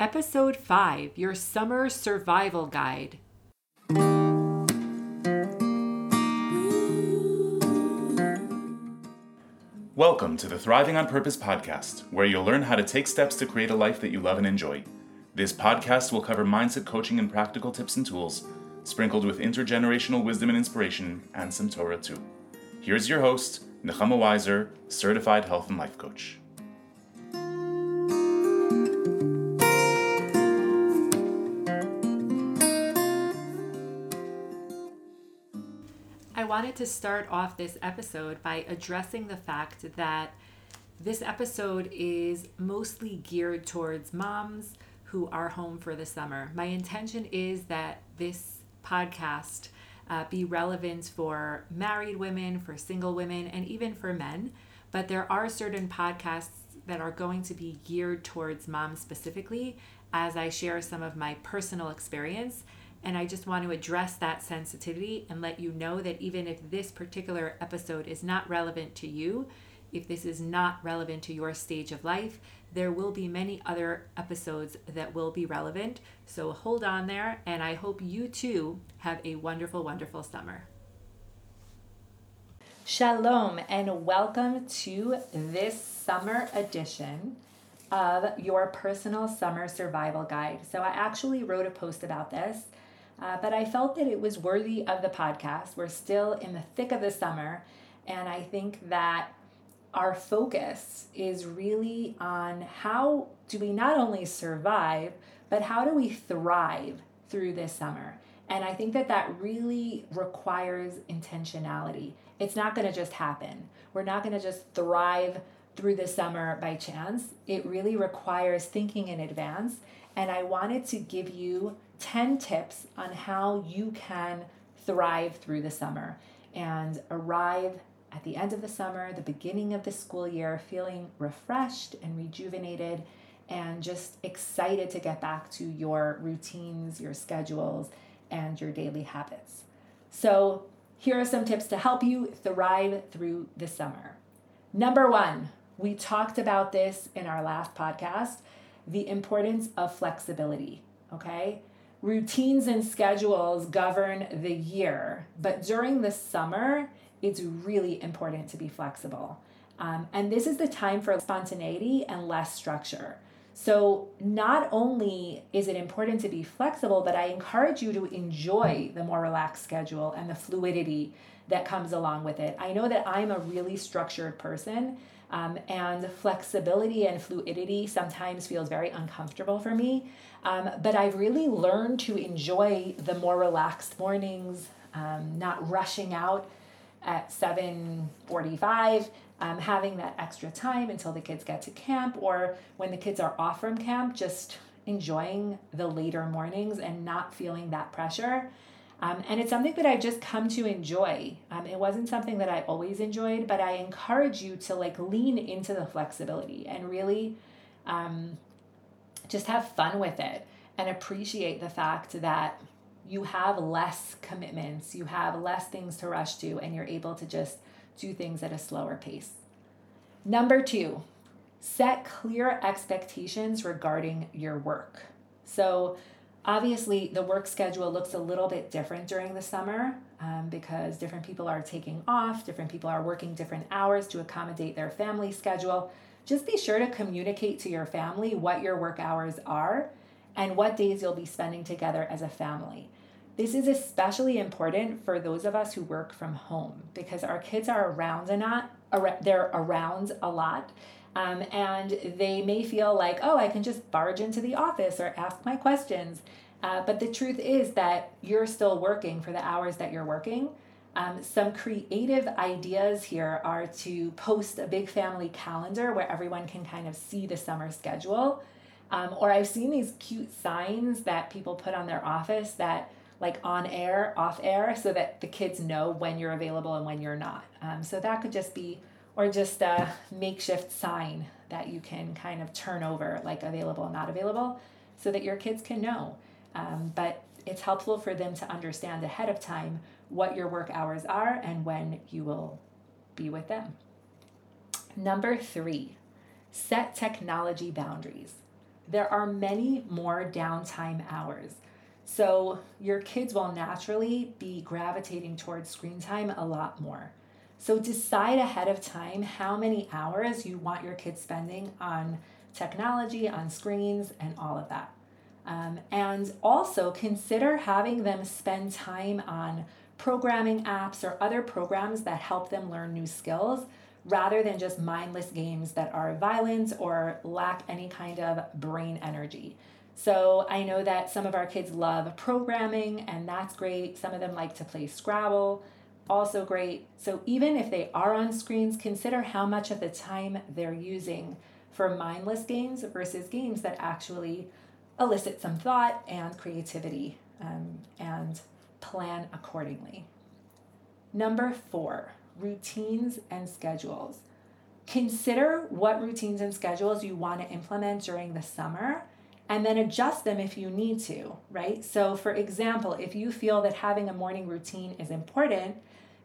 Episode 5 Your Summer Survival Guide. Welcome to the Thriving on Purpose podcast, where you'll learn how to take steps to create a life that you love and enjoy. This podcast will cover mindset coaching and practical tips and tools, sprinkled with intergenerational wisdom and inspiration, and some Torah too. Here's your host, Nechama Weiser, certified health and life coach. Wanted to start off this episode by addressing the fact that this episode is mostly geared towards moms who are home for the summer. My intention is that this podcast uh, be relevant for married women, for single women, and even for men. But there are certain podcasts that are going to be geared towards moms specifically as I share some of my personal experience. And I just want to address that sensitivity and let you know that even if this particular episode is not relevant to you, if this is not relevant to your stage of life, there will be many other episodes that will be relevant. So hold on there, and I hope you too have a wonderful, wonderful summer. Shalom, and welcome to this summer edition of your personal summer survival guide. So, I actually wrote a post about this, uh, but I felt that it was worthy of the podcast. We're still in the thick of the summer, and I think that our focus is really on how do we not only survive, but how do we thrive through this summer? And I think that that really requires intentionality. It's not going to just happen. We're not going to just thrive through the summer by chance. It really requires thinking in advance. And I wanted to give you 10 tips on how you can thrive through the summer and arrive at the end of the summer, the beginning of the school year, feeling refreshed and rejuvenated and just excited to get back to your routines, your schedules, and your daily habits. So, here are some tips to help you thrive through the summer. Number one, we talked about this in our last podcast the importance of flexibility, okay? Routines and schedules govern the year, but during the summer, it's really important to be flexible. Um, and this is the time for spontaneity and less structure. So, not only is it important to be flexible, but I encourage you to enjoy the more relaxed schedule and the fluidity that comes along with it. I know that I'm a really structured person, um, and flexibility and fluidity sometimes feels very uncomfortable for me. Um, but I've really learned to enjoy the more relaxed mornings, um, not rushing out at 7.45 um, having that extra time until the kids get to camp or when the kids are off from camp just enjoying the later mornings and not feeling that pressure um, and it's something that i've just come to enjoy um, it wasn't something that i always enjoyed but i encourage you to like lean into the flexibility and really um, just have fun with it and appreciate the fact that you have less commitments, you have less things to rush to, and you're able to just do things at a slower pace. Number two, set clear expectations regarding your work. So, obviously, the work schedule looks a little bit different during the summer um, because different people are taking off, different people are working different hours to accommodate their family schedule. Just be sure to communicate to your family what your work hours are and what days you'll be spending together as a family. This is especially important for those of us who work from home because our kids are around a lot, they're around a lot. Um, and they may feel like, oh, I can just barge into the office or ask my questions. Uh, but the truth is that you're still working for the hours that you're working. Um, some creative ideas here are to post a big family calendar where everyone can kind of see the summer schedule. Um, or I've seen these cute signs that people put on their office that like on air, off air, so that the kids know when you're available and when you're not. Um, so that could just be, or just a makeshift sign that you can kind of turn over, like available not available, so that your kids can know. Um, but it's helpful for them to understand ahead of time what your work hours are and when you will be with them. Number three, set technology boundaries. there are many more downtime hours. So your kids will naturally be gravitating towards screen time a lot more. So decide ahead of time how many hours you want your kids spending on technology, on screens, and all of that. Um, and also consider having them spend time on programming apps or other programs that help them learn new skills rather than just mindless games that are violent or lack any kind of brain energy. So I know that some of our kids love programming, and that's great. Some of them like to play Scrabble, also great. So even if they are on screens, consider how much of the time they're using for mindless games versus games that actually elicit some thought and creativity um, and plan accordingly. Number four, routines and schedules. Consider what routines and schedules you want to implement during the summer and then adjust them if you need to, right? So, for example, if you feel that having a morning routine is important,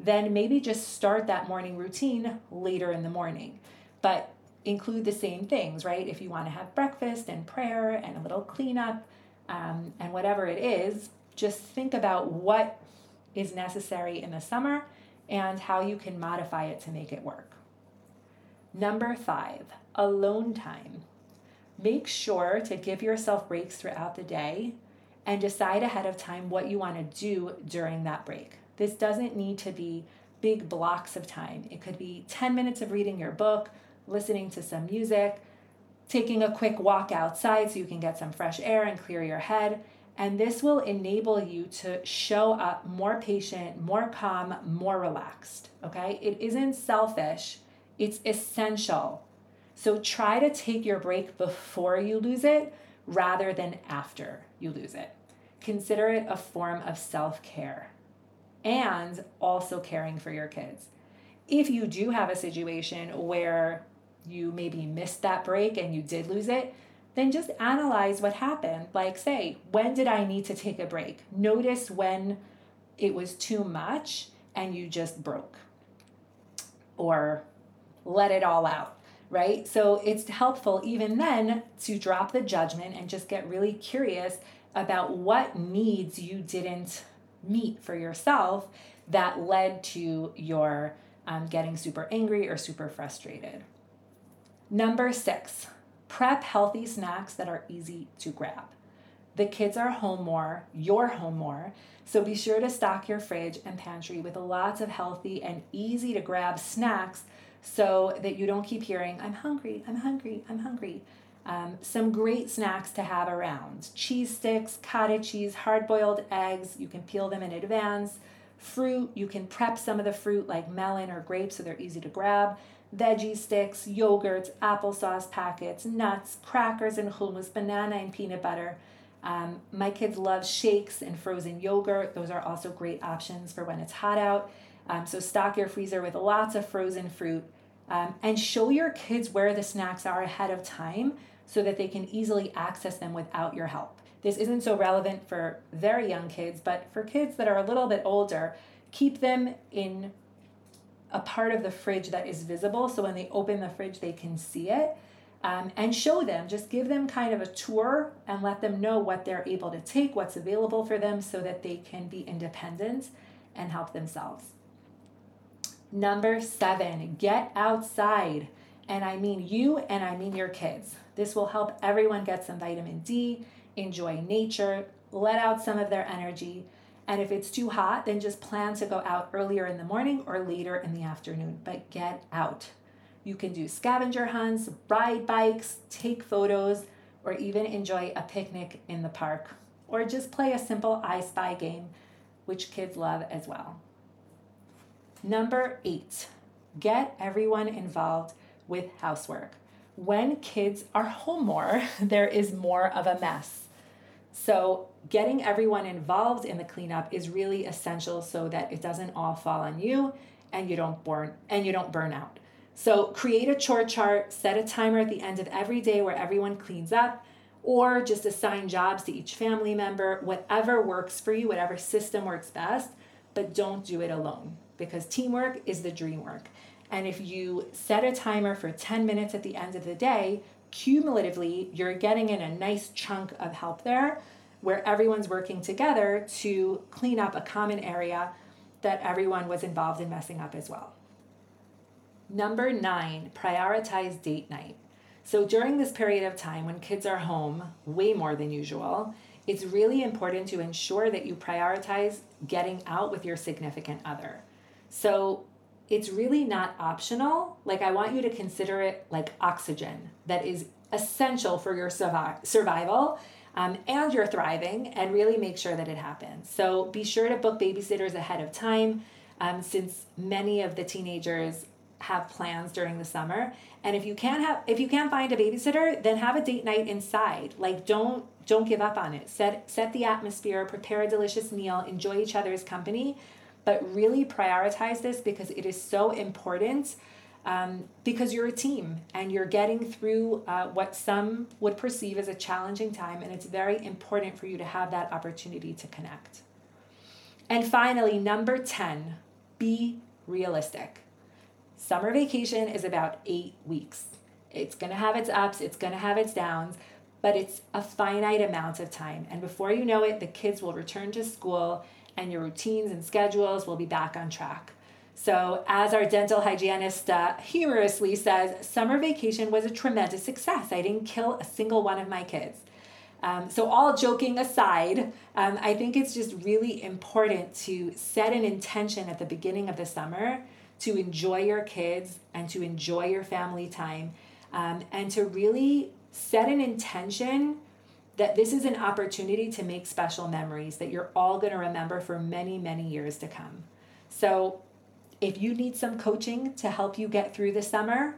then maybe just start that morning routine later in the morning. But include the same things, right? If you want to have breakfast and prayer and a little cleanup um, and whatever it is, just think about what is necessary in the summer and how you can modify it to make it work. Number five, alone time. Make sure to give yourself breaks throughout the day and decide ahead of time what you want to do during that break. This doesn't need to be big blocks of time. It could be 10 minutes of reading your book, listening to some music, taking a quick walk outside so you can get some fresh air and clear your head. And this will enable you to show up more patient, more calm, more relaxed. Okay? It isn't selfish, it's essential. So try to take your break before you lose it rather than after you lose it. Consider it a form of self care and also caring for your kids. If you do have a situation where you maybe missed that break and you did lose it, then just analyze what happened. Like, say, when did I need to take a break? Notice when it was too much and you just broke, or let it all out, right? So it's helpful even then to drop the judgment and just get really curious about what needs you didn't meet for yourself that led to your um, getting super angry or super frustrated. Number six, prep healthy snacks that are easy to grab. The kids are home more, you're home more, so be sure to stock your fridge and pantry with lots of healthy and easy to grab snacks so that you don't keep hearing, I'm hungry, I'm hungry, I'm hungry. Um, some great snacks to have around cheese sticks, cottage cheese, hard boiled eggs. You can peel them in advance. Fruit, you can prep some of the fruit like melon or grapes so they're easy to grab. Veggie sticks, yogurts, applesauce packets, nuts, crackers and hummus, banana and peanut butter. Um, my kids love shakes and frozen yogurt. Those are also great options for when it's hot out. Um, so stock your freezer with lots of frozen fruit um, and show your kids where the snacks are ahead of time so that they can easily access them without your help. This isn't so relevant for very young kids, but for kids that are a little bit older, keep them in a part of the fridge that is visible so when they open the fridge, they can see it. Um, and show them, just give them kind of a tour and let them know what they're able to take, what's available for them, so that they can be independent and help themselves. Number seven, get outside. And I mean you and I mean your kids. This will help everyone get some vitamin D, enjoy nature, let out some of their energy. And if it's too hot, then just plan to go out earlier in the morning or later in the afternoon. But get out. You can do scavenger hunts, ride bikes, take photos, or even enjoy a picnic in the park. Or just play a simple I Spy game, which kids love as well. Number eight, get everyone involved with housework when kids are home more, there is more of a mess. So, getting everyone involved in the cleanup is really essential so that it doesn't all fall on you and you don't burn and you don't burn out. So, create a chore chart, set a timer at the end of every day where everyone cleans up or just assign jobs to each family member, whatever works for you, whatever system works best, but don't do it alone because teamwork is the dream work. And if you set a timer for 10 minutes at the end of the day, cumulatively, you're getting in a nice chunk of help there where everyone's working together to clean up a common area that everyone was involved in messing up as well. Number nine, prioritize date night. So during this period of time when kids are home way more than usual, it's really important to ensure that you prioritize getting out with your significant other. So it's really not optional. Like, I want you to consider it like oxygen that is essential for your survi- survival um, and your thriving, and really make sure that it happens. So, be sure to book babysitters ahead of time um, since many of the teenagers have plans during the summer and if you can't have if you can't find a babysitter then have a date night inside like don't don't give up on it set set the atmosphere prepare a delicious meal enjoy each other's company but really prioritize this because it is so important um, because you're a team and you're getting through uh, what some would perceive as a challenging time, and it's very important for you to have that opportunity to connect. And finally, number 10, be realistic. Summer vacation is about eight weeks. It's to have its ups, it's to have its downs, but it's a finite amount of time. And before you know it, the kids will return to school and your routines and schedules will be back on track. So, as our dental hygienist uh, humorously says, summer vacation was a tremendous success. I didn't kill a single one of my kids. Um, so, all joking aside, um, I think it's just really important to set an intention at the beginning of the summer to enjoy your kids and to enjoy your family time um, and to really set an intention that this is an opportunity to make special memories that you're all going to remember for many, many years to come. So, if you need some coaching to help you get through the summer,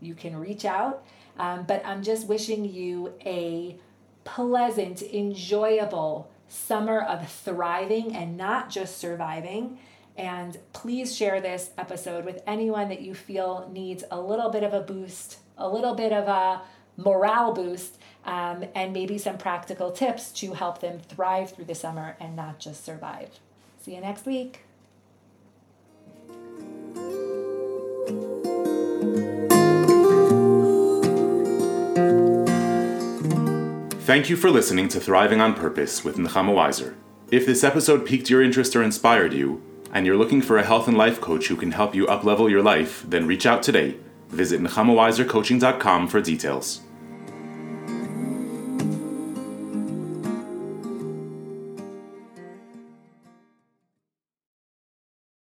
you can reach out. Um, but I'm just wishing you a pleasant, enjoyable summer of thriving and not just surviving. And please share this episode with anyone that you feel needs a little bit of a boost, a little bit of a morale boost, um, and maybe some practical tips to help them thrive through the summer and not just survive. See you next week. Thank you for listening to Thriving on Purpose with Nechama Weiser. If this episode piqued your interest or inspired you, and you're looking for a health and life coach who can help you uplevel your life, then reach out today. Visit nechamaweisercoaching.com for details.